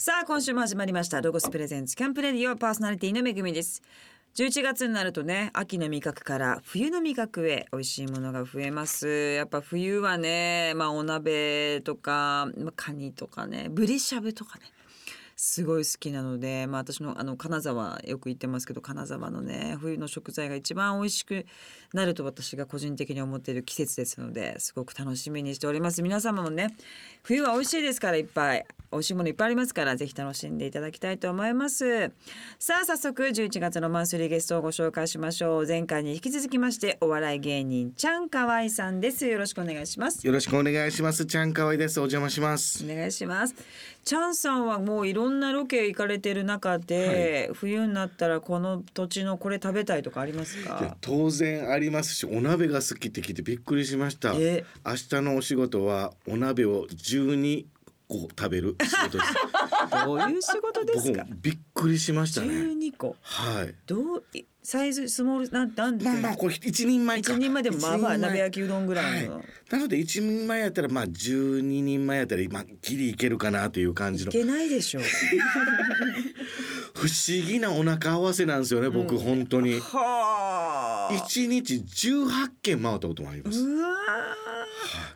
さあ今週も始まりました。ロゴスプレゼンツキャンプレディオパーソナリティのめぐみです。11月になるとね秋の味覚から冬の味覚へ美味しいものが増えます。やっぱ冬はねまあお鍋とかまあカニとかねブリしゃぶとかね。すごい好きなので、まあ、私のあの金沢よく行ってますけど金沢のね冬の食材が一番美味しくなると私が個人的に思っている季節ですのですごく楽しみにしております皆様もね冬は美味しいですからいっぱい美味しいものいっぱいありますからぜひ楽しんでいただきたいと思いますさあ早速11月のマンスリーゲストをご紹介しましょう前回に引き続きましてお笑い芸人ちゃんかわいさんですよろしくお願いしますよろしくお願いします。ちゃんかわいです。お邪魔します。お願いします。チャンさんはもういろんなロケ行かれてる中で、冬になったらこの土地のこれ食べたいとかありますか？当然ありますし、お鍋が好きって聞いてびっくりしました。え？明日のお仕事はお鍋を12個食べる仕事です。どういう仕事です僕かも。びっくりしましたね。十二個。はい。どういサイズスモールなんなんまあまあこれ一人前か。一人前でもまあまあ鍋焼きうどんぐらいの。はいなので一人前やったらまあ12人前やったらまあギリいけるかなという感じのいけないでしょう。不思議なお腹合わせなんですよね。僕、本当にはあ。一日18軒回ったこともあります。うわー。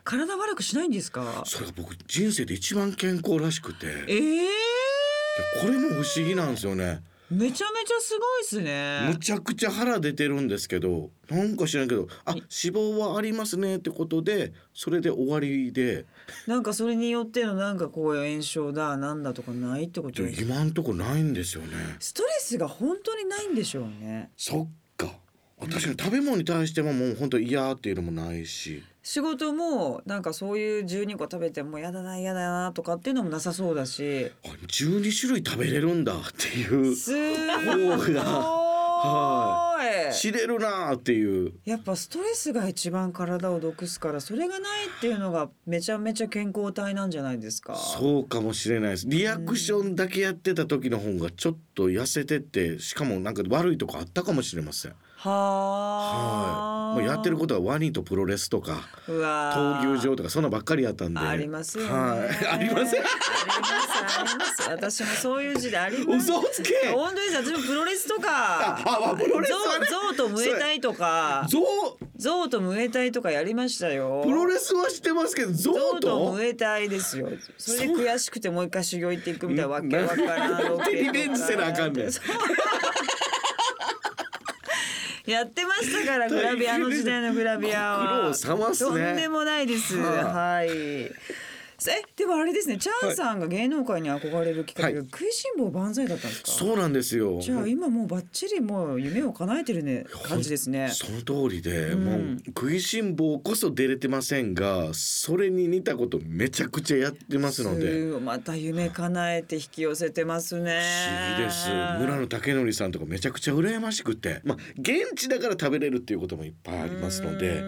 体悪くしないんですか？それが僕人生で一番健康らしくて。ええこれも不思議なんですよね。めちゃめちゃすごいですむね。ちゃくちゃ腹出てるんですけど、なんか知らんけど、あ、脂肪はありますねってことで、それで終わりで、なんかそれによってのなんかこう炎症だなんだとかないってこと今んとこないんですよね。ストレスが本当にないんでしょうねそっか。私の食べ物に対してももう本当嫌っていうのもないし、仕事もなんかそういう12個食べてもやだなやだなとかっていうのもなさそうだしあ12種類食べれるんだっていうすご方がい知れるなっていう。やっぱストレスが一番体を毒すからそれがないっていうのがめちゃめちゃ健康体なんじゃないですかそうかもしれないです。リアクションだけやってた時の方がちょっと痩せてって、しかもなんか悪いとこあったかもしれません。はあ、はい。もうやってることはワニとプロレスとか闘牛場とかそんなばっかりやったんで。ありますよね。はい。ありません。ありますあります。私もそういう時代あります。嘘つけ。本当です。私もプロレスとか。ああプロレスはね象象とムエタイとか。ゾウ象とムエタイとかやりましたよ。プロレスはしてますけどゾ象ウととムエタイですよ。それで悔しくてもう一回修行行っていくみたいなわけわからんロケとか。リベンジせなあかんねん やってましたからグラビアあの時代のグラビアは。ご苦労様っすね。とんでもないです。ははいえでもあれですねチャンさんが芸能界に憧れるきっかけがはい。食いしん坊万歳だったんですか、そうなんですよ。じゃあ今もうバッチリもう夢を叶えてるね感じですね。その通りで、うん。もう食いしん坊こそ出れてませんがそれに似たことめちゃくちゃやってますので。また夢叶えて引き寄せてますね。不思議です。村野武則さんとかめちゃくちゃ羨ましくて。まあ現地だから食べれるっていうこともいっぱいありますので。う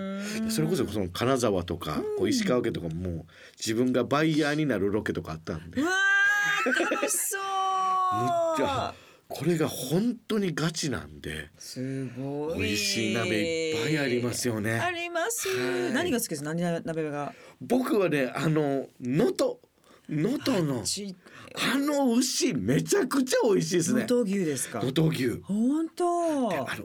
ん。それこそその金沢とかこう石川県とかももう自分がバイヤーになるロケとかあったんで。うわー楽しそう。むっちゃこれが本当にガチなんで。すごい。美味しい鍋いっぱいありますよね。あります。はい。何が好きです？何鍋が？僕はねあの能登。能登のちあの牛めちゃくちゃ美味しいですね。能登牛ですか？能登牛。本当。であの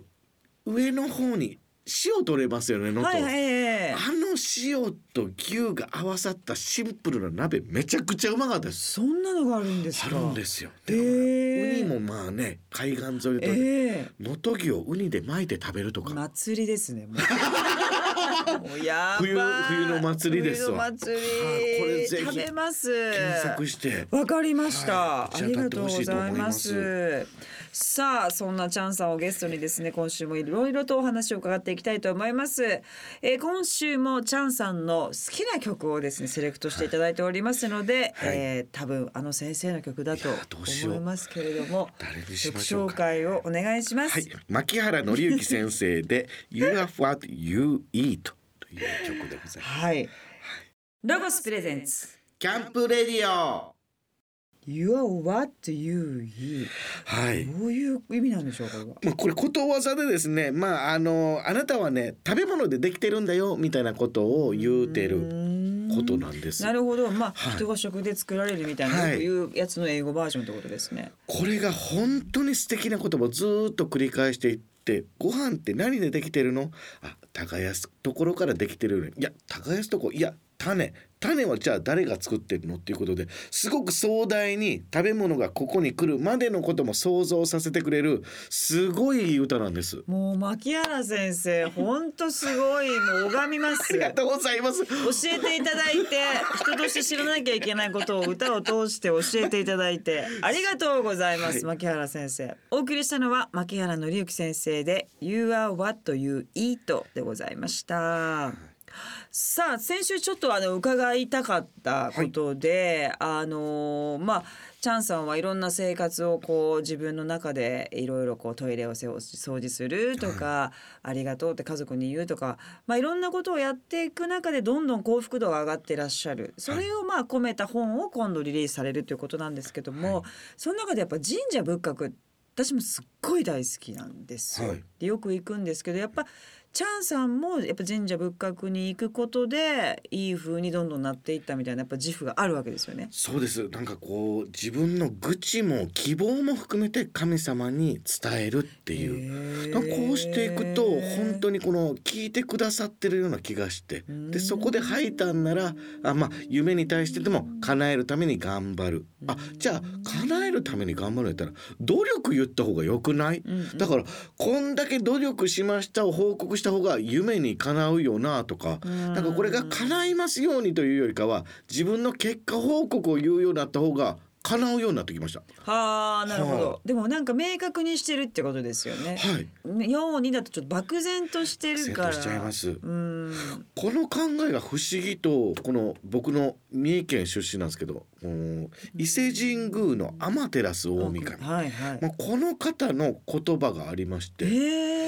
上の方に塩取れますよね能登、はいはいはい。あの塩と牛が合わさったシンプルな鍋めちゃくちゃうまかったです。そんなのがあるんですか？あるんですよ。へでーウニもまあね海岸沿いでええ。能登牛をウニで巻いて食べるとか、祭りですねもう冬冬の祭りですわ。祭り、はいこれぜひ食べます。検索して。わかりました、はい。ありがとうございまます。すさあそんなチャンさんをゲストにですね今週もいろいろとお話を伺っていきたいと思います、えー今週もチャンさんの好きな曲をですねセレクトしていただいておりますので、はい。えー多分あの先生の曲だと思いますけれども曲紹介をお願いします、はい。牧原紀之先生で「You are what you eat」という曲でございますはい。ロゴスプレゼンツ。キャンプレディオ You are what you eat。はいどういう意味なんでしょうか？これはまあ、これことわざでですねまああのあなたはね食べ物でできてるんだよみたいなことを言うてることなんです。なるほどまあ、はい人が食で作られるみたいな、はいよく言うやつの英語バージョンってことですねこれが本当に素敵な言葉をずーっと繰り返していってご飯って何でできてるの？あ耕すところからできてるよね。いや耕すとこいや種種はじゃあ誰が作ってるのっていうことですごく壮大に食べ物がここに来るまでのことも想像させてくれるすごい歌なんです。もう牧原先生ほんとすごいもう拝みますありがとうございます。教えていただいて人として知らなきゃいけないことを歌を通して教えていただいてありがとうございます、はい牧原先生お送りしたのは牧原紀之先生で You are what you eat でございましたさあ先週ちょっとあの伺いたかったことで、あのーまあチャンさんはいろんな生活をこう自分の中でいろいろこうトイレをせ掃除するとか、ありがとうって家族に言うとか、まあ、いろんなことをやっていく中でどんどん幸福度が上がってらっしゃる。それをまあ込めた本を今度リリースされるということなんですけども、その中でやっぱ神社仏閣私もすっごい大好きなんですよ。はい。でよく行くんですけどやっぱチャンさんもやっぱ神社仏閣に行くことでいい風にどんどんなっていったみたいなやっぱ自負があるわけですよね。そうです。なんかこう自分の愚痴も希望も含めて神様に伝えるっていう。こうしていくと本当ににこの聞いてくださってるような気がして。うんでそこで吐いたんならあまあ夢に対してでも叶えるために頑張る。あじゃあ叶えるために頑張るんやったら努力言った方がよくない？だからこんだけ努力しましたを報告した方が夢にかなうよなとかうんなんかこれが叶いますようにというよりかは自分の結果報告を言うようになった方が叶うようになってきました。はあなるほど、はでもなんか明確にしてるってことですよね。はいようにだとちょっと漠然としてるから。しちゃいますうん。この考えが不思議とこの僕の三重県出身なんですけどこの伊勢神宮の天照大神、はいはい。まあ、この方の言葉がありましえて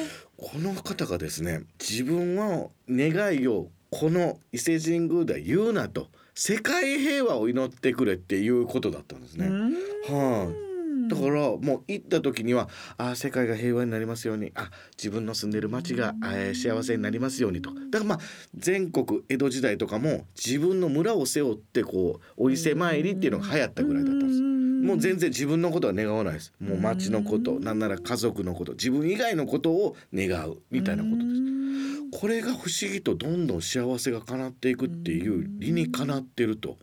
えこの方がですね自分は願いをこの伊勢神宮では言うなと世界平和を祈ってくれっていうことだったんですね。うんはいだからもう行った時にはあ世界が平和になりますようにあ自分の住んでる町が、えー幸せになりますようにとだからまあ全国江戸時代とかも自分の村を背負ってこうお伊勢参りっていうのが流行ったぐらいだったんです。もう全然自分のことは願わないです。もう町のこと、なんなら家族のこと、自分以外のことを願うみたいなことです。これが不思議とどんどん幸せが叶っていくっていう理にかなってると。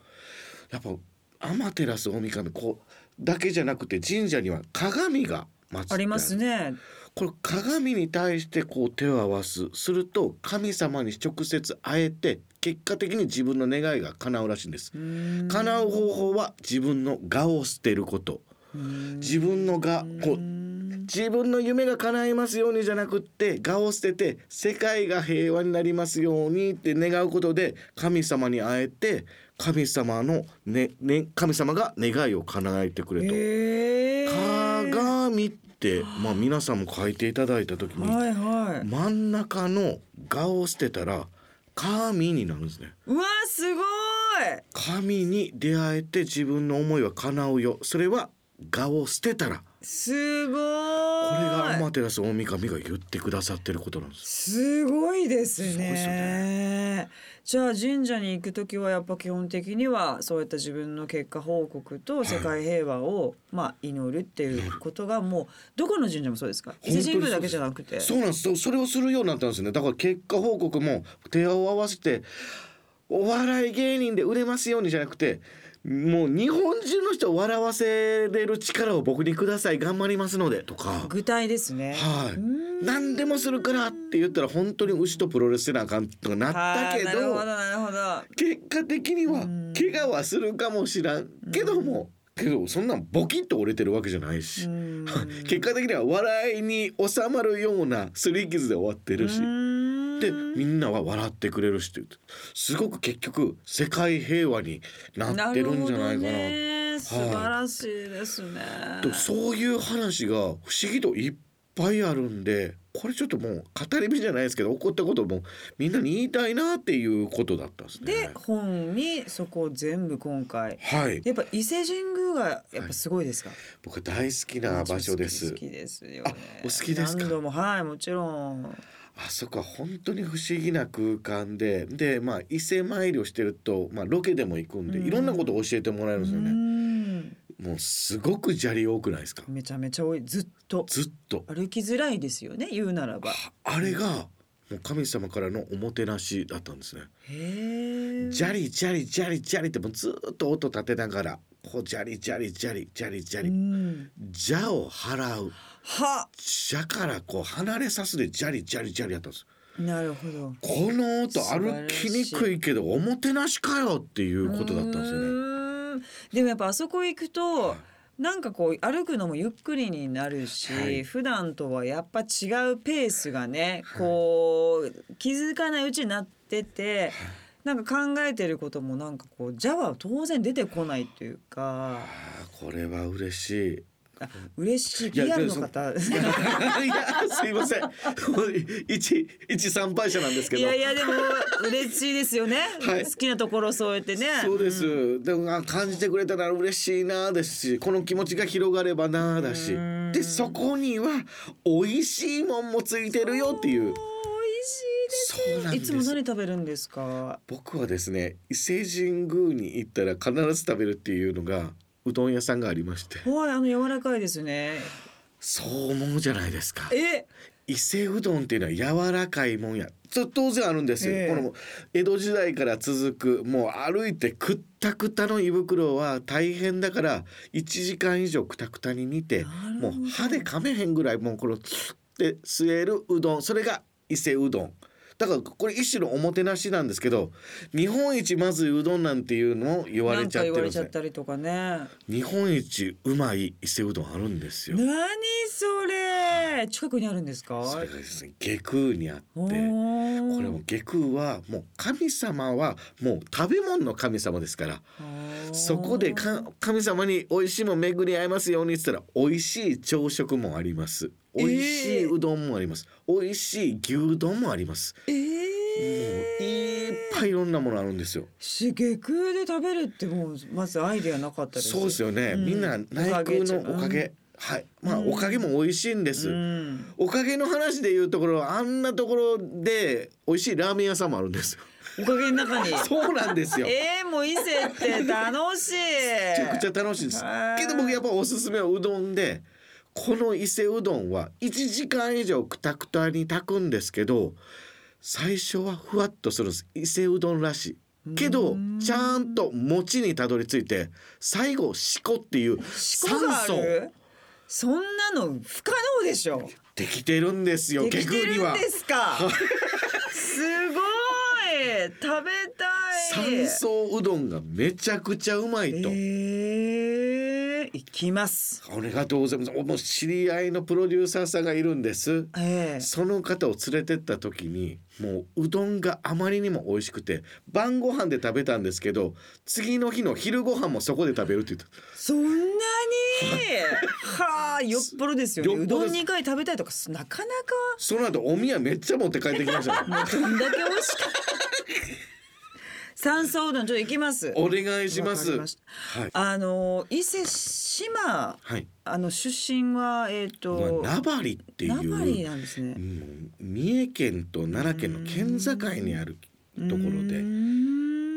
やっぱ天照大神こうだけじゃなくて神社には鏡が祀ってありますね。これ鏡に対してこう手を合わす。すると神様に直接会えて結果的に自分の願いが叶うらしいんです。うん。叶う方法は自分の我を捨てること。自分の我こう自分の夢が叶いますようにじゃなくって我を捨てて世界が平和になりますようにって願うことで神様に会えて神様の、ねね、神様が願いを叶えてくれと。ええ鏡って、まあ、皆さんも書いていただいた時に、はいはい。真ん中の我を捨てたら神になるんですね。うわすごい。神に出会えて自分の思いは叶うよそれは我を捨てたらすごい。これが天照大神が言ってくださってることなんです。すごいですね。じゃあ神社に行く時はやっぱ基本的にはそういった自分の結果報告と世界平和を、まあ祈るっていうことがもうどこの神社もそうですか？伊勢神宮だけじゃなくて。そうなんですそそれをするようになったんですねだから結果報告も手を合わせてお笑い芸人で売れますようにじゃなくてもう日本中の人を笑わせれる力を僕にください。頑張りますので。とか。具体ですね。はい。うん。何でもするからって言ったら本当に牛とプロレスせなあかんとかなったけはい。なるほどどなるほど。結果的にはうん。怪我はするかもしらんけどもけどそんなんボキッと折れてるわけじゃないし。うん。結果的には笑いに収まるような擦り傷で終わってるし。うんでみんなは笑ってくれるしってすごく結局世界平和になってるんじゃないかな。るほどね、素晴らしいですね。とそういう話が不思議といっぱいあるんでこれちょっともう語り部じゃないですけど起こったこともみんなに言いたいなっていうことだったんですね。で本にそこを全部今回。はい。やっぱ伊勢神宮がやっぱすごいですか、僕大好きな場所です。好。きですよね。あお好きですか？何度も。はいもちろんあそこは本当に不思議な空間ででまあ伊勢参りをしてると、まあ、ロケでも行くんでうん。いろんなことを教えてもらえるんですようね。ん。もうすごく砂利多くないですか？めちゃめちゃ多い。ずっと。ずっと。歩きづらいですよね言うならば。あれがもう神様からのおもてなしだったんですね。ジャリジャリジャリジャリってもうずっと音立てながらこうジャリジャリジャリジャリジャうリん。邪を払うは。邪からこう離れさすでジャリジャリジャリやったんです。なるほど。この音歩きにくいけどおもてなしかよっていうことだったんですよね。ねでもやっぱあそこ行くとなんかこう歩くのもゆっくりになるし、はい。普段とはやっぱ違うペースがねこう気づかないうちになっててなんか考えてることもなんかこうじゃは当然出てこないというか。あーこれは嬉しい。あ嬉しい。いや PR の方。いやすいません。一一参拝者なんですけど。いやいやでも嬉しいですよね、はい。好きなところそうやってね。そうです。でもあ感じてくれたなら嬉しいなですし、この気持ちが広がればなだし。うん、でそこには美味しいもんもついてるよっていう。美味そうなんです。いつも何食べるんですか？僕はですね、伊勢神宮に行ったら必ず食べるっていうのがうどん屋さんがありまして、はいあの柔らかいですね。そう思うじゃないですか。え？伊勢うどんっていうのは柔らかいもんや。そ当然あるんですよ、ええ。この江戸時代から続くもう歩いてくったくたの胃袋は大変だから1時間以上くたくたに煮てもう歯で噛めへんぐらいもうこので吸えるうどん。それが伊勢うどんだからこれ一種のおもてなしなんですけど日本一まずいうどんなんていうのを言われちゃってるん？ですねなんか言われちゃったりとかね。日本一うまい伊勢うどんあるんですよ。何それ？近くにあるんですか？それがです。ね下空にあっておこーれも下空はもう神様はもう食べ物の神様ですからそこでか神様に美味しいもん巡り合いますようにって言ったら美味しい朝食もあります。美味しいうどんもあります、美味しい牛丼もあります。えもうー、いっぱいいろんなものあるんですよ。し下空で食べるってもうまずアイデアなかったです。そうですよね、うん。みんな内空のおかげ、はい。まあ、うん。おかげも美味しいんです、うん。おかげの話でいうところあんなところで美味しいラーメン屋さんもあるんですよ。おかげの中に？そうなんですよ。えー、もう伊勢って楽しい。めちゃくちゃ楽しいです。けど僕やっぱおすすめはうどんでこの伊勢うどんは1時間以上くたくたに炊くんですけど最初はふわっとするんです。伊勢うどんらしい。けどうん。ちゃんと餅にたどり着いて最後しこっていう四股がある？そんなの不可能でしょ。できてるんですよでき下空にはてるんですか。すごい。食べたい。三層うどんがめちゃくちゃうまいと、えー、行きます。ありがとうございますもう知り合いのプロデューサーさんがいるんです。ええ。その方を連れてった時にもううどんがあまりにも美味しくて晩ご飯で食べたんですけど次の日の昼ご飯もそこで食べるって言った。そんなに？はあよっぽどですよね。うどん2回食べたいとかなかなか？その後お宮めっちゃ持って帰ってきました。もうどんだけ美味しかった山椒うどんちょっと行きます。お願いします。はい。あの伊勢志摩はい。あの出身はえっ、と名張ってい名張うなんですね。うん三重県と奈良県の県境にあるところで。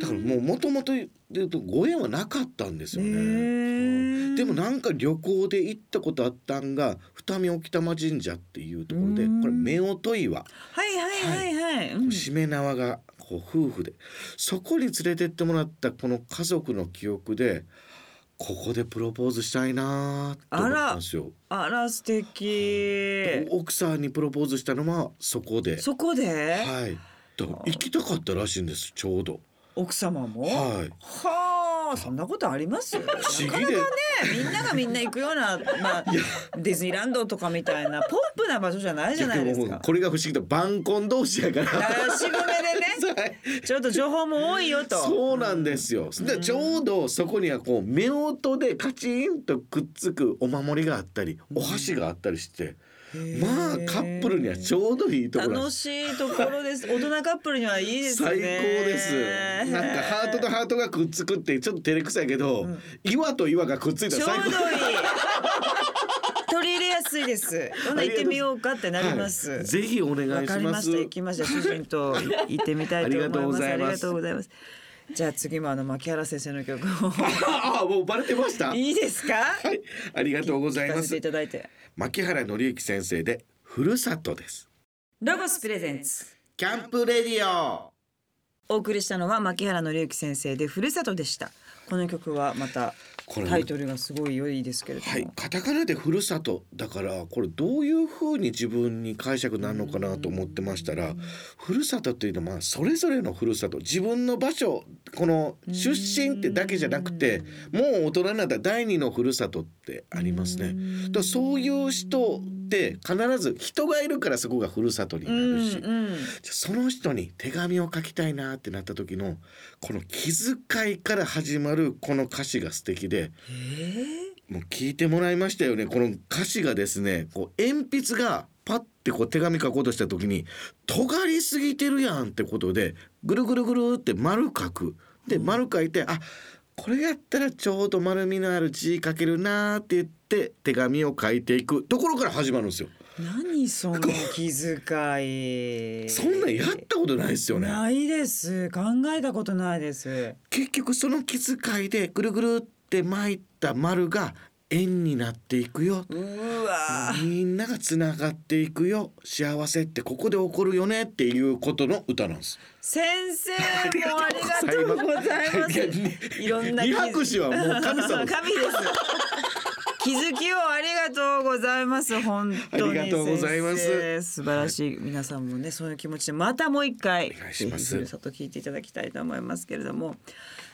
だからもうもともと言うとご縁はなかったんですよね。でもなんか旅行で行ったことあったんが二見沖玉神社っていうところでうん。これ夫婦岩。はいはいはいはい、うんしめ縄がこう夫婦でそこに連れてってもらったこの家族の記憶でここでプロポーズしたいなと思ったんですよ。あら素敵奥さんにプロポーズしたのはそこで。そこで、はい。だから行きたかったらしいんですちょうど。奥様も？はい。はあそんなことあります不 不思議で。みんながみんな行くような、まあ、ディズニーランドとかみたいなポップな場所じゃないじゃないですか。もこれが不思議だ晩婚同士やから。あ渋めでね はいちょっと情報も多いよと。そうなんですよ。でちょうどそこにはこう夫婦でカチンとくっつくお守りがあったりお箸があったりしてまあカップルにはちょうどいいところ楽しいところです。大人カップルにはいいですね。最高です。なんかハートとハートがくっつくってちょっと照れくさいけど、岩と岩がくっついたちょうどいい。ら最高取り入れやすいです。どんな行ってみようかってなります、はい。ぜひお願いします。わかりました。行きました主人と行ってみたいと思います。ありがとうございますじゃあ次もあの牧原先生の曲を。あ あもうバレてました。いいですか？はい。ありがとうござい聞かせていますただいて。牧原紀之先生でふるさとです。ロゴスプレゼンツ。キャンプレディオ。お送りしたのは牧原紀之先生でふるさとでしたこの曲はまたタイトルがすごい良いですけれども、はい、カタカナでふるさとだからこれどういうふうに自分に解釈なるのかなと思ってましたらふるさとっていうのはまあそれぞれのふるさと。自分の場所この出身ってだけじゃなくてもう大人になったら第二のふるさとってありますね。だそういう人って必ず人がいるからそこがふるさとになうんるし、その人に手紙を書きたいなってなった時のこの気遣いから始まるこの歌詞が素敵でもう聞いてもらいましたよねこの歌詞がですねこう鉛筆がパッてこう手紙書こうとした時に尖りすぎてるやんってことでぐるぐるぐるって丸書くで丸書いてあこれやったらちょうど丸みのある字書けるなーって言って手紙を書いていくところから始まるんですよ。何その気遣い。そんなんやったことないですよね。ないです。考えたことないです。結局その気遣いでぐるぐるって巻いた丸が円になっていくよ。うわ。みんながつながっていくよ。幸せってここで起こるよねっていうことの歌なんです。先生 もありがとうございます。いろんな二拍手はもう神様 神です気づきをありがとうございます。本当にありがとうございます。素晴らしい。皆さんもねそういう気持ちでまたもう一回ふるさと聞いていただきたいと思いますけれども。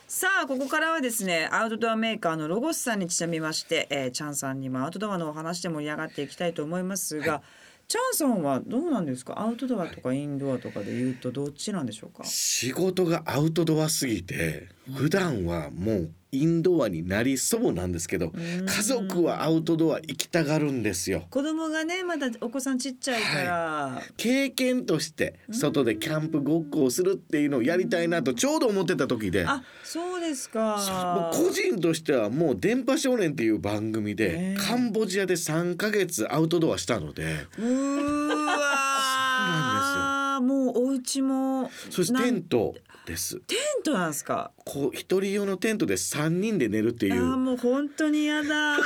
さあここからはですねアウトドアメーカーのロゴスさんにちなみまして、えー、チャンさんにもアウトドアのお話で盛り上がっていきたいと思いますが、チャンさんはどうなんですか？アウトドアとかインドアとかで言うとどっちなんでしょうか？仕事がアウトドアすぎて普段はもうインドアになりそうなんですけど家族はアウトドア行きたがるんですよ。子供がねまだお子さんちっちゃいから、経験として外でキャンプごっこをするっていうのをやりたいなとちょうど思ってた時で。あそうですそうか個人としてはもう「電波少年」っていう番組でカンボジアで3ヶ月アウトドアしたので。うーわー。もうお家もそしてテントです。テントなんですか？こう一人用のテントで3人で寝るっていう。もう本当にやだ す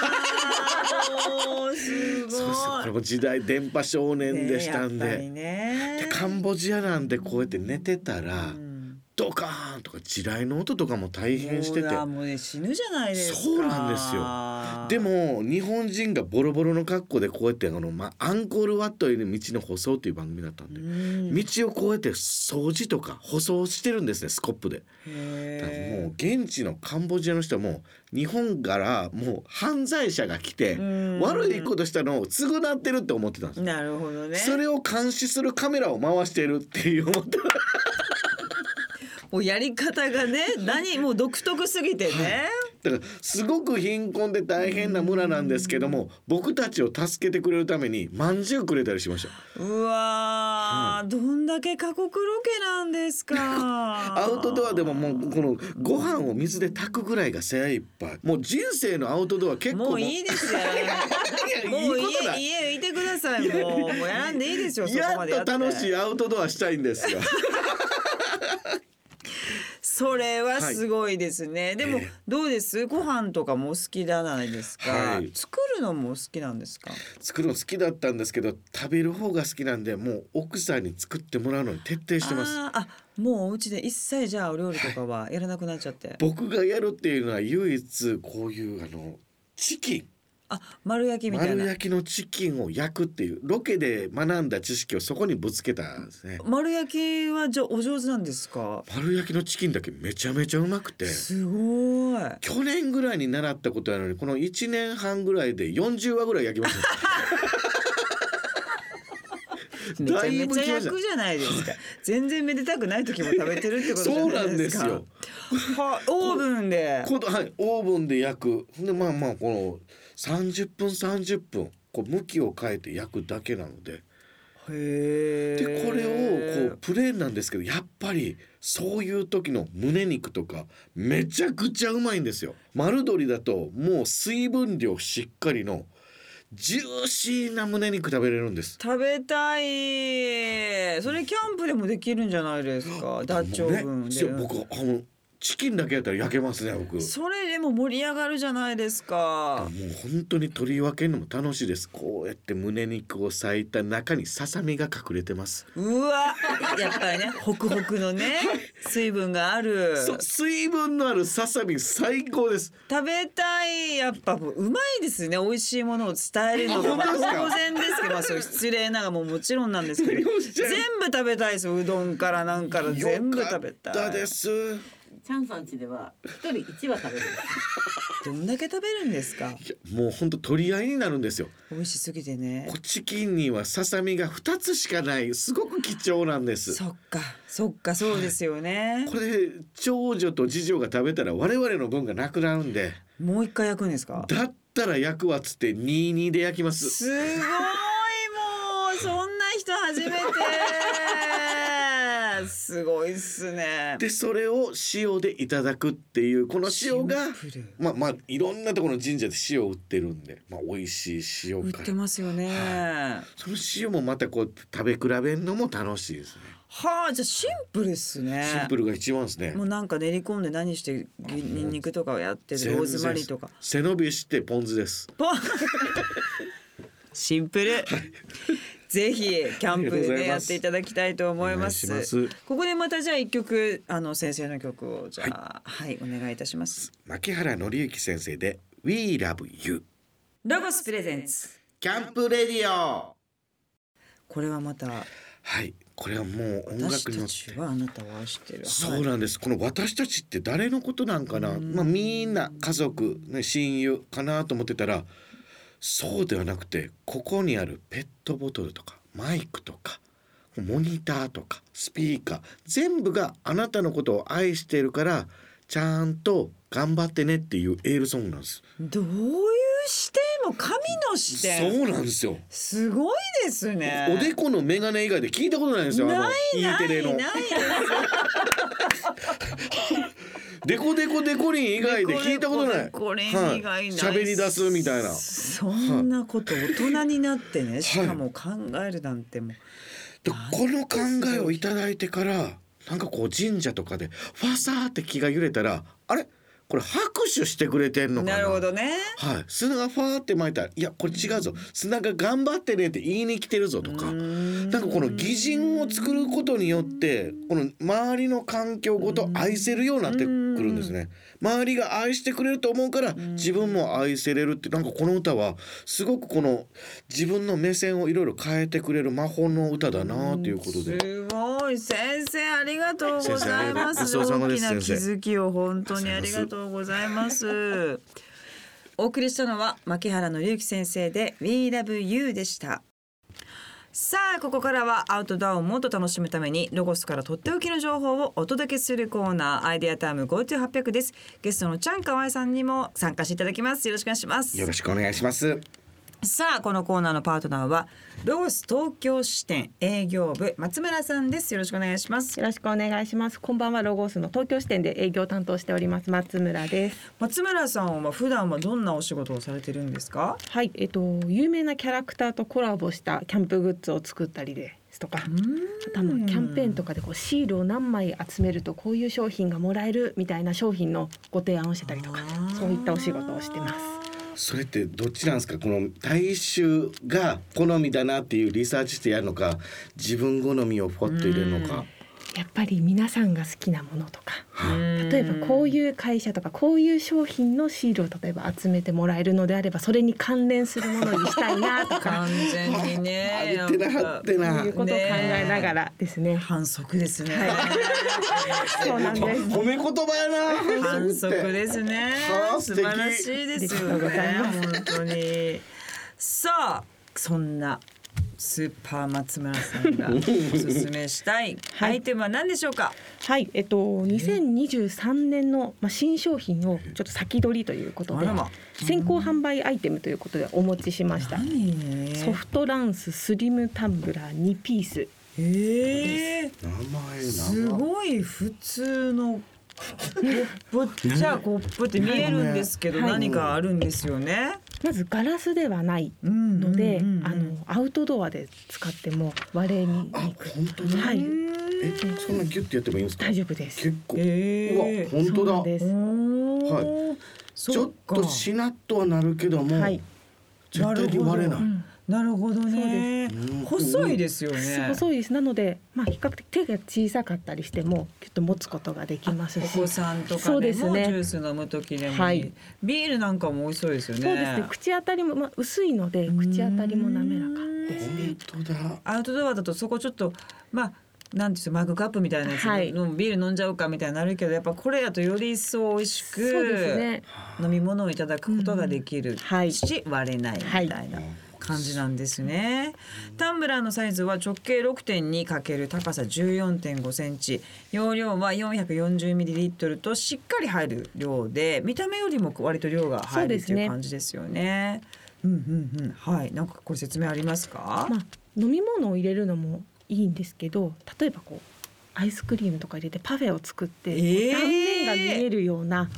ごい。そうですこれも時代電波少年でしたんで,、ねやっぱりね。でカンボジアなんでこうやって寝てたら、うんドカーンとか地雷の音とかも大変してて。もうね死ぬじゃないですか。そうなんですよ。でも日本人がボロボロの格好でこうやってあの、まあ、アンコールワットへの道の舗装っていう番組だったんで、うん。道をこうやって掃除とか舗装してるんですねスコップで。もへう現地のカンボジアの人はもう日本からもう犯罪者が来てうん。悪いことしたのを償ってるって思ってたんですー。なるほどね。それを監視するカメラを回してるっていう思ってもうやり方がね 何もう独特すぎてね、だからすごく貧困で大変な村なんですけども僕たちを助けてくれるためにまんじゅうくれたりしました。うわー、どんだけ過酷ロケなんですか。アウトドアでももうこのご飯を水で炊くぐらいが精一杯。もう人生のアウトドア結構もういいですよ。もう家家いてください。もうもうやらんでいいですよそこやっまでやってと楽しいアウトドアしたいんですよそれはすごいですね、でもええどうです？ご飯とかもお好きじゃないですか、はい。作るのもお好きなんですか？作るの好きだったんですけど食べる方が好きなんでもう奥さんに作ってもらうのに徹底してます。あもうお家で一切じゃあお料理とかはやらなくなっちゃって、僕がやるっていうのは唯一こういうあのチキンあ丸焼きみたいな。丸焼きのチキンを焼くっていうロケで学んだ知識をそこにぶつけたんですね。丸焼きはじゃお上手なんですか？丸焼きのチキンだけめちゃめちゃうまくて。すごい。去年ぐらいに習ったことなのにこの1年半ぐらいで40話ぐらい焼きました。めちゃめちゃ焼くじゃないですか。全然めでたくない時も食べてるってことそうなんですすよ。はオーブンで。はいオーブンで焼く。でまあまあこの30分30分こう向きを変えて焼くだけなので。へえでこれをこうプレーンなんですけどやっぱりそういう時の胸肉とかめちゃくちゃうまいんですよ。丸鶏だともう水分量しっかりのジューシーな胸肉食べれるんです。食べたい。それキャンプでもできるんじゃないですかダッチオーブンで、僕あのチキンだけやったら焼けますね僕。それでも盛り上がるじゃないですか。もう本当に取り分けるのも楽しいです。こうやって胸肉を裂いた中にささみが隠れてます。うわ。やっぱりねホクホクのね水分がある。水分のあるささみ最高です。食べたい。やっぱもううまいですね。美味しいものを伝えるのが、当然ですけど、まあ、そう失礼ながらももちろんなんですけど。全部食べたいです。うどんからなんから全部食べたい。よかったですチャンさん家では一人一羽食べるどんだけ食べるんですか？いやもう本当取り合いになるんですよ。美味しすぎてね。こチキンにはささみが2つしかない。すごく貴重なんです。そっかそっかそうですよね、これ長女と次女が食べたら我々の分がなくなるんで。もう一回焼くんですか？だったら焼くわっつって22で焼きます。すごいもうそんな人初めてすごいっすね。でそれを塩でいただくっていうこの塩がまあまあいろんなところの神社で塩売ってるんで、まあ、美味しい塩売ってますよね。はその塩もまたこう食べ比べるのも楽しいですね。あじゃあシンプルっすね。シンプルが一番ですね。もうなんか練り込んで何してぎニンニクとかをやってるローズマリーとか。背伸びしてポン酢です。ポン。シンプル、ぜひキャンプでやっていただきたいと思います。ここでまたじゃあ一曲あの先生の曲をじゃあはい、お願いいたします。牧原紀之先生で We Love You ロゴスプレゼンツ。キャンプレディオ。これはまたはい。これはもう音楽に乗って。ちはあなたを愛してる。そうなんです、この私たちって誰のことなんかな、まあ、みんな家族、ね、親友かなと思ってたらそうではなくてここにあるペットボトルとかマイクとかモニターとかスピーカー全部があなたのことを愛しているからちゃんと頑張ってねっていうエールソングなんです。どういう視点も神の視点そうなんですよ。すごいですねおでこのメガネ以外で聞いたことないんですよ。ない E ないないです デコデコデコリン以外で聞いたことない。これ以外ないはい。喋り出すみたいな。そんなこと大人になってねしかも考えるなんてもう。でこの考えをいただいてからなんかこう神社とかでファサーって気が揺れたらあれ？これ拍手してくれてんのかな？なるほどね。はい、砂がファーって巻いたら「いやこれ違うぞ。砂が頑張ってね」って言いに来てるぞとか。なんかこの擬人を作ることによってこの周りの環境ごと愛せるようになってくるんですね。周りが愛してくれると思うから自分も愛せれるってなんかこの歌はすごくこの自分の目線をいろいろ変えてくれる魔法の歌だなということで。すごい。先生ありがとうございます。大きな気づきを本当にありがとうございます。お送りしたのは牧原紀之先生で We Love You でしたさあここからはアウトドアをもっと楽しむためにロゴスからとっておきの情報をお届けするコーナーアイデアタイム GoTo800 です。ゲストのちゃんかわいさんにも参加していただきます。よろしくお願いします。よろしくお願いします。さあこのコーナーのパートナーはロゴス東京支店営業部松村さんですよろしくお願いしますよろしくお願いします。こんばんは、ロゴスの東京支店で営業を担当しております松村です。松村さんは普段はどんなお仕事をされてるんですか？はい、えっと有名なキャラクターとコラボしたキャンプグッズを作ったりですとか、あとはまあキャンペーンとかでこうシールを何枚集めるとこういう商品がもらえるみたいな商品のご提案をしてたりとかそういったお仕事をしてます。それってどっちなんですか？この大衆が好みだなっていうリサーチしてやるのか自分好みをポッと入れるのか。やっぱり皆さんが好きなものとか。はい。例えばこういう会社とかこういう商品のシールを例えば集めてもらえるのであればそれに関連するものにしたいなとか完全にね はってなはってな。いうことを考えながらですね。反則ですね、そうなんです。褒め言葉やな。反則すですね。はあ素晴らしいですよね。本当に。さあそんなスーパー松村さんが おすすめしたいアイテムは何でしょうか？はい、えっと2023年のまあ新商品をちょっと先取りということで先行販売アイテムということでお持ちしました。何？ソフトランススリムタンブラー2ピース。ええ名前す長ごい普通の コップ。じゃあコップって見えるんですけどはい。何かあるんですよね。まずガラスではないうんので、うんうんうん。あのアウトドアで使っても割れにく。い。本当だはい、えそんなギュッてやってもいいんですか？大丈夫です。結構、ええうわ本当だ。そうなんです。はい。ちょっとしなっとはなるけども、はい、絶対に割れない。うんなるほどねそうです。細いですよね。細いです。なので、まあ比較的手が小さかったりしても、きっと持つことができますし。お子さんとかでもジですねュース飲む時でもいい、はいビールなんかも美味しそうですよね。そうですね。口当たりもまあ薄いので、口当たりも滑らかですね。本当だアウトドアだとそこちょっとまあなんていうのマグカップみたいなやつ、はいのビール飲んじゃうかみたいになるけどやっぱこれやとより一層美味しくそうですね。飲み物をいただくことができるはいし、割れないみたいな。感じなんですね。タンブラーのサイズは直径6.2かける高さ14.5センチ、容量は440ミリリットルとしっかり入る量で、見た目よりも割と量が入るっていう感じですよね。うんうんうん、はい、なんかこれ説明ありますか？まあ飲み物を入れるのもいいんですけど、例えばこうアイスクリームとか入れてパフェを作って、えー断面が見えるような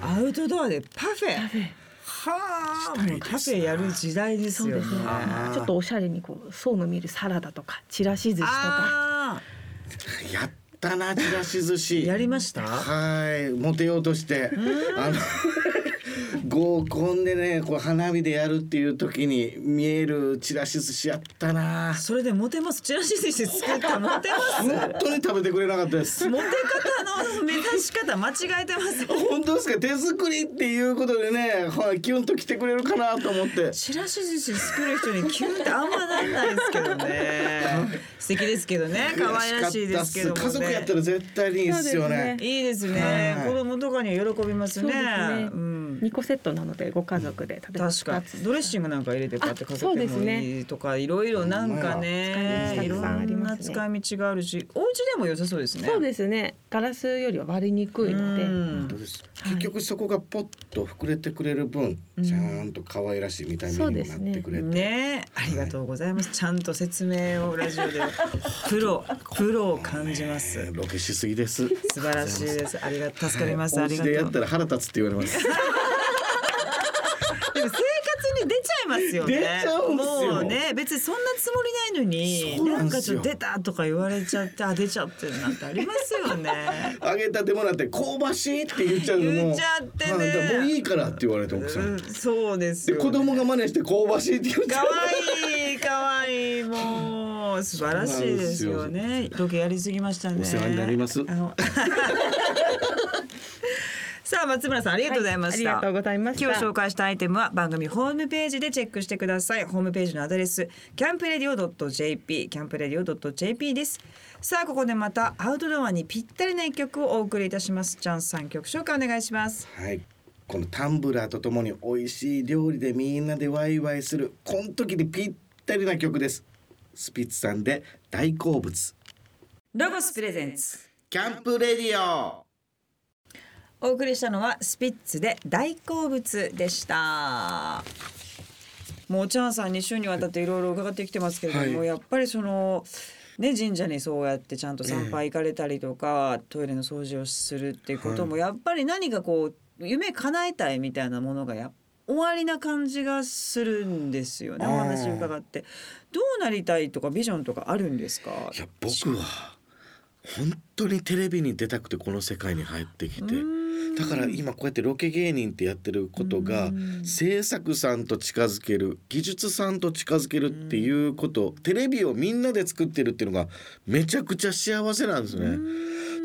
アウトドアでパフェ。はあ、もうカフェやる時代ですよね。そうですね。ちょっとおしゃれにこう層の見えるサラダとかちらし寿司とか。あやったなちらし寿司ーやりました？はいモテようとしてあの合コンでねこう花火でやるっていう時に見えるちらし寿司やったなそれでモテます。チラシ寿司作ったモテます。本当に食べてくれなかったですモテ方の目指し方間違えてます。本当ですか？手作りっていうことでねはいキュンと来てくれるかなと思ってチラシ寿司作る人にキュンってあんまなんないですけどね。素敵ですけどね。可愛らしいですけどもね。家族やったら絶対にいいですよねいいですね。はい子供とかには喜びますね。そうですねうん。二個セットなのでご家族で例えば確かドレッシングなんか入れてこうやってかけですもねいいとかいろいろなんかね使いいろんありんなますね使い道があるしお家でも良さそうですね。そうですねガラスよりは割れにくいのでうんそうです結局そこがポッと膨れてくれる分、ちゃんと可愛らしい見た目にもなってくれて、ねありがとうございます。ちゃんと説明をラジオで プロプロを感じます。えーロケしすぎです素晴らしいです。ありが助かります。おありがとう。家でやったら腹立つって言われます でも生活に出ちゃいますよね。出ちゃうんですよもうね別にそんなつもりないのにそうななんんかですよちょっと出たとか言われちゃってあ出ちゃってるなんてありますよね。揚げたてもらって香ばしいって言っちゃうのも言っちゃってねはいだからもういいからって言われて奥さん、うんそうですよ、ね。で子供が真似して香ばしいって言っちゃう可愛い可愛いもう素晴らしいですよね。ロケやりすぎましたね。お世話になりますあの さあ松村さんありがとうございました。はいありがとうございました今日紹介したアイテムは番組ホームページでチェックしてください。ホームページのアドレスキャンプレディオ .jp キャンプレディオ .jp です。さあここでまたアウトドアにぴったりな一曲をお送りいたします。チャンスさん曲紹介お願いします。はいこのタンブラーとともに美味しい料理でみんなでワイワイするこの時にぴったりな曲ですスピッツさんで大好物ロゴスプレゼンツ。キャンプレディオお送りしたのはスピッツで大好物でした。もうチャンさん2週にわたっていろいろ伺ってきてますけれども、はい。やっぱりそのね神社にそうやってちゃんと参拝行かれたりとか、トイレの掃除をするっていうこともやっぱり何かこう夢叶えたいみたいなものがや終わりな感じがするんですよねお話伺って。どうなりたいとかビジョンとかあるんですか？いや僕は本当にテレビに出たくてこの世界に入ってきてだから今こうやってロケ芸人ってやってることが制作さんと近づける技術さんと近づけるっていうことテレビをみんなで作ってるっていうのがめちゃくちゃ幸せなんですね。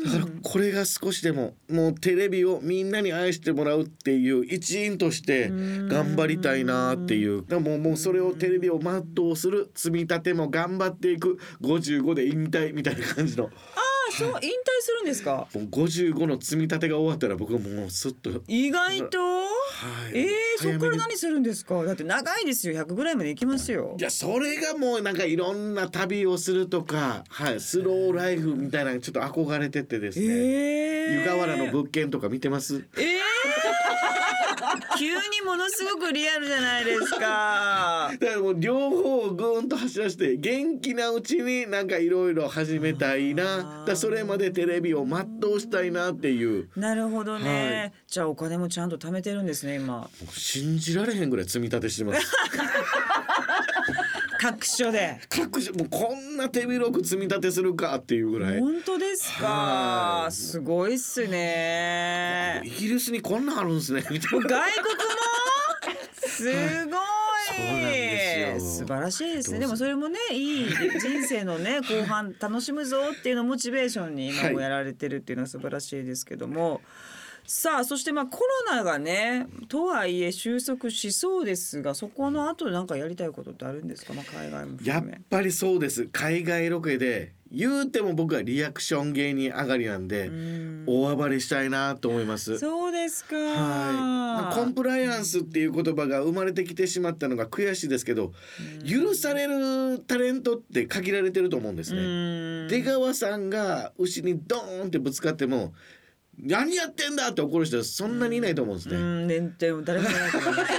だからこれが少しでももうテレビをみんなに愛してもらうっていう一員として頑張りたいなっていう。でももうそれをテレビを全うする積み立ても頑張っていく55で引退みたいな感じの。あそう引退するんですか？もう55の積み立てが終わったら僕はもうすっと。意外と？はい。えー、そこから何するんですか？だって長いですよ。100ぐらいまで行きますよ。いやそれがもうなんかいろんな旅をするとか、はい、スローライフみたいなちょっと憧れててですね、えー、湯河原の物件とか見てます？えー、急にものすごくリアルじゃないですか。だからもう両方をぐーんと走らせて元気なうちになんかいろいろ始めたいな。だそれまでテレビを全うしたいなっていう。なるほどね、はい。じゃあお金もちゃんと貯めてるんですね今。信じられへんぐらい積み立てしてます 各所で。各所もうこんな手広く積み立てするかっていうぐらい。本当ですか？はい。すごいっすね。イギリスにこんなんあるんですね。みたいな。外国も？すごい、素晴らしいですね。でもそれもねいい人生のね後半楽しむぞっていうのをモチベーションに今もやられてるっていうのは素晴らしいですけども、さあそしてまあコロナがねとはいえ収束しそうですがそこの後なんかやりたいことってあるんですか、まあ、海外もやっ。ぱりそうです海外ロケで言うても僕はリアクション芸人上がりなんでうん大暴れしたいなと思います。そうですか。はい、まあコンプライアンスっていう言葉が生まれてきてしまったのが悔しいですけど許されるタレントって限られてると思うんですね。うん出川さんが牛にドーンってぶつかっても何やってんだって怒る人はそんなにいないと思うんですね。うん、ね、でも誰もいないと思いますよ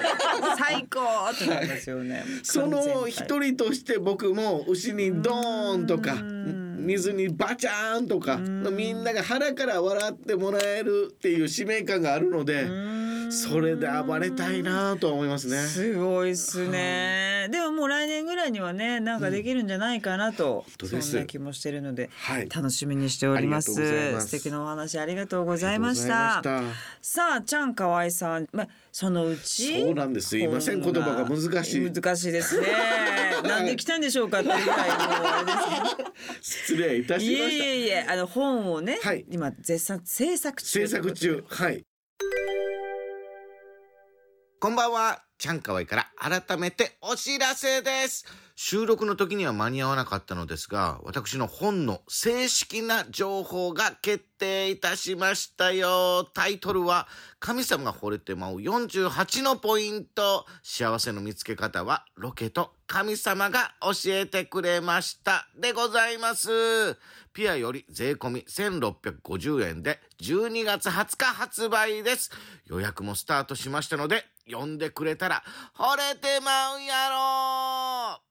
最高ってなりますよね。その一人。人として僕も牛にドーンとかうん水にバチャーンとかうんみんなが腹から笑ってもらえるっていう使命感があるのでそれで暴れたいなとは思いますね。すごいっすね。でももう来年ぐらいにはね、なんかできるんじゃないかなと、当ですそんな気もしてるので。はい楽しみにしております。素敵なお話ありがとうございました。さあ、ちゃん河合さん、まあ、そのうち。そうなんですすいません言葉が難しい難しいですね。なんで来たんでしょうかっていうぐらいも。失礼いたしいえいました。えいえ、あの本をね、はい今絶賛制作中。制作中はい。こんばんは、ちゃんかわいから改めてお知らせです。収録の時には間に合わなかったのですが、私の本の正式な情報が決定いたしましたよ。タイトルは、神様が惚れてまう48のポイント。幸せの見つけ方は、ロケと神様が教えてくれました。でございます。ピアより税込み1650円で12月20日発売です。予約もスタートしましたので、読んでくれたら惚れてまうやろ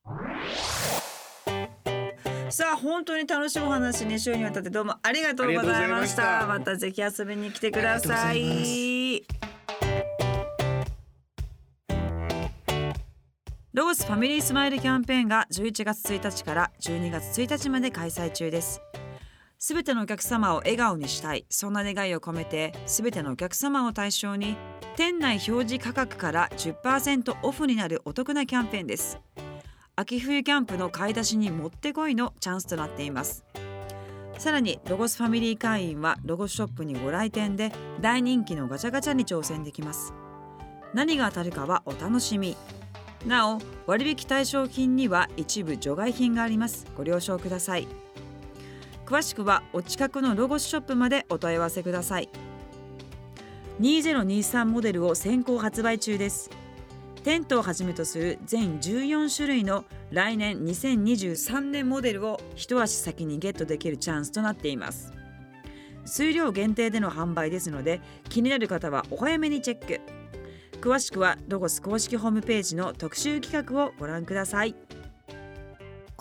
さあ本当に楽しいお話2週にわたってどうもありがとうございました。ました。ぜひ遊びに来てください。ロゴスファミリースマイルキャンペーンが11月1日から12月1日まで開催中ですすべてのお客様を笑顔にしたい。そんな願いを込めてすべてのお客様を対象に店内表示価格から10%オフになるお得なキャンペーンです。秋冬キャンプの買い出しにもってこいのチャンスとなっています。さらにロゴスファミリー会員はロゴスショップにご来店で大人気のガチャガチャに挑戦できます。何が当たるかはお楽しみ。なお割引対象品には一部除外品があります。ご了承ください。詳しくはお近くのロゴスショップまでお問い合わせください。2023モデルを先行発売中です。テントをはじめとする全14種類の来年2023年モデルを一足先にゲットできるチャンスとなっています。数量限定での販売ですので気になる方はお早めにチェック。詳しくはロゴス公式ホームページの特集企画をご覧ください。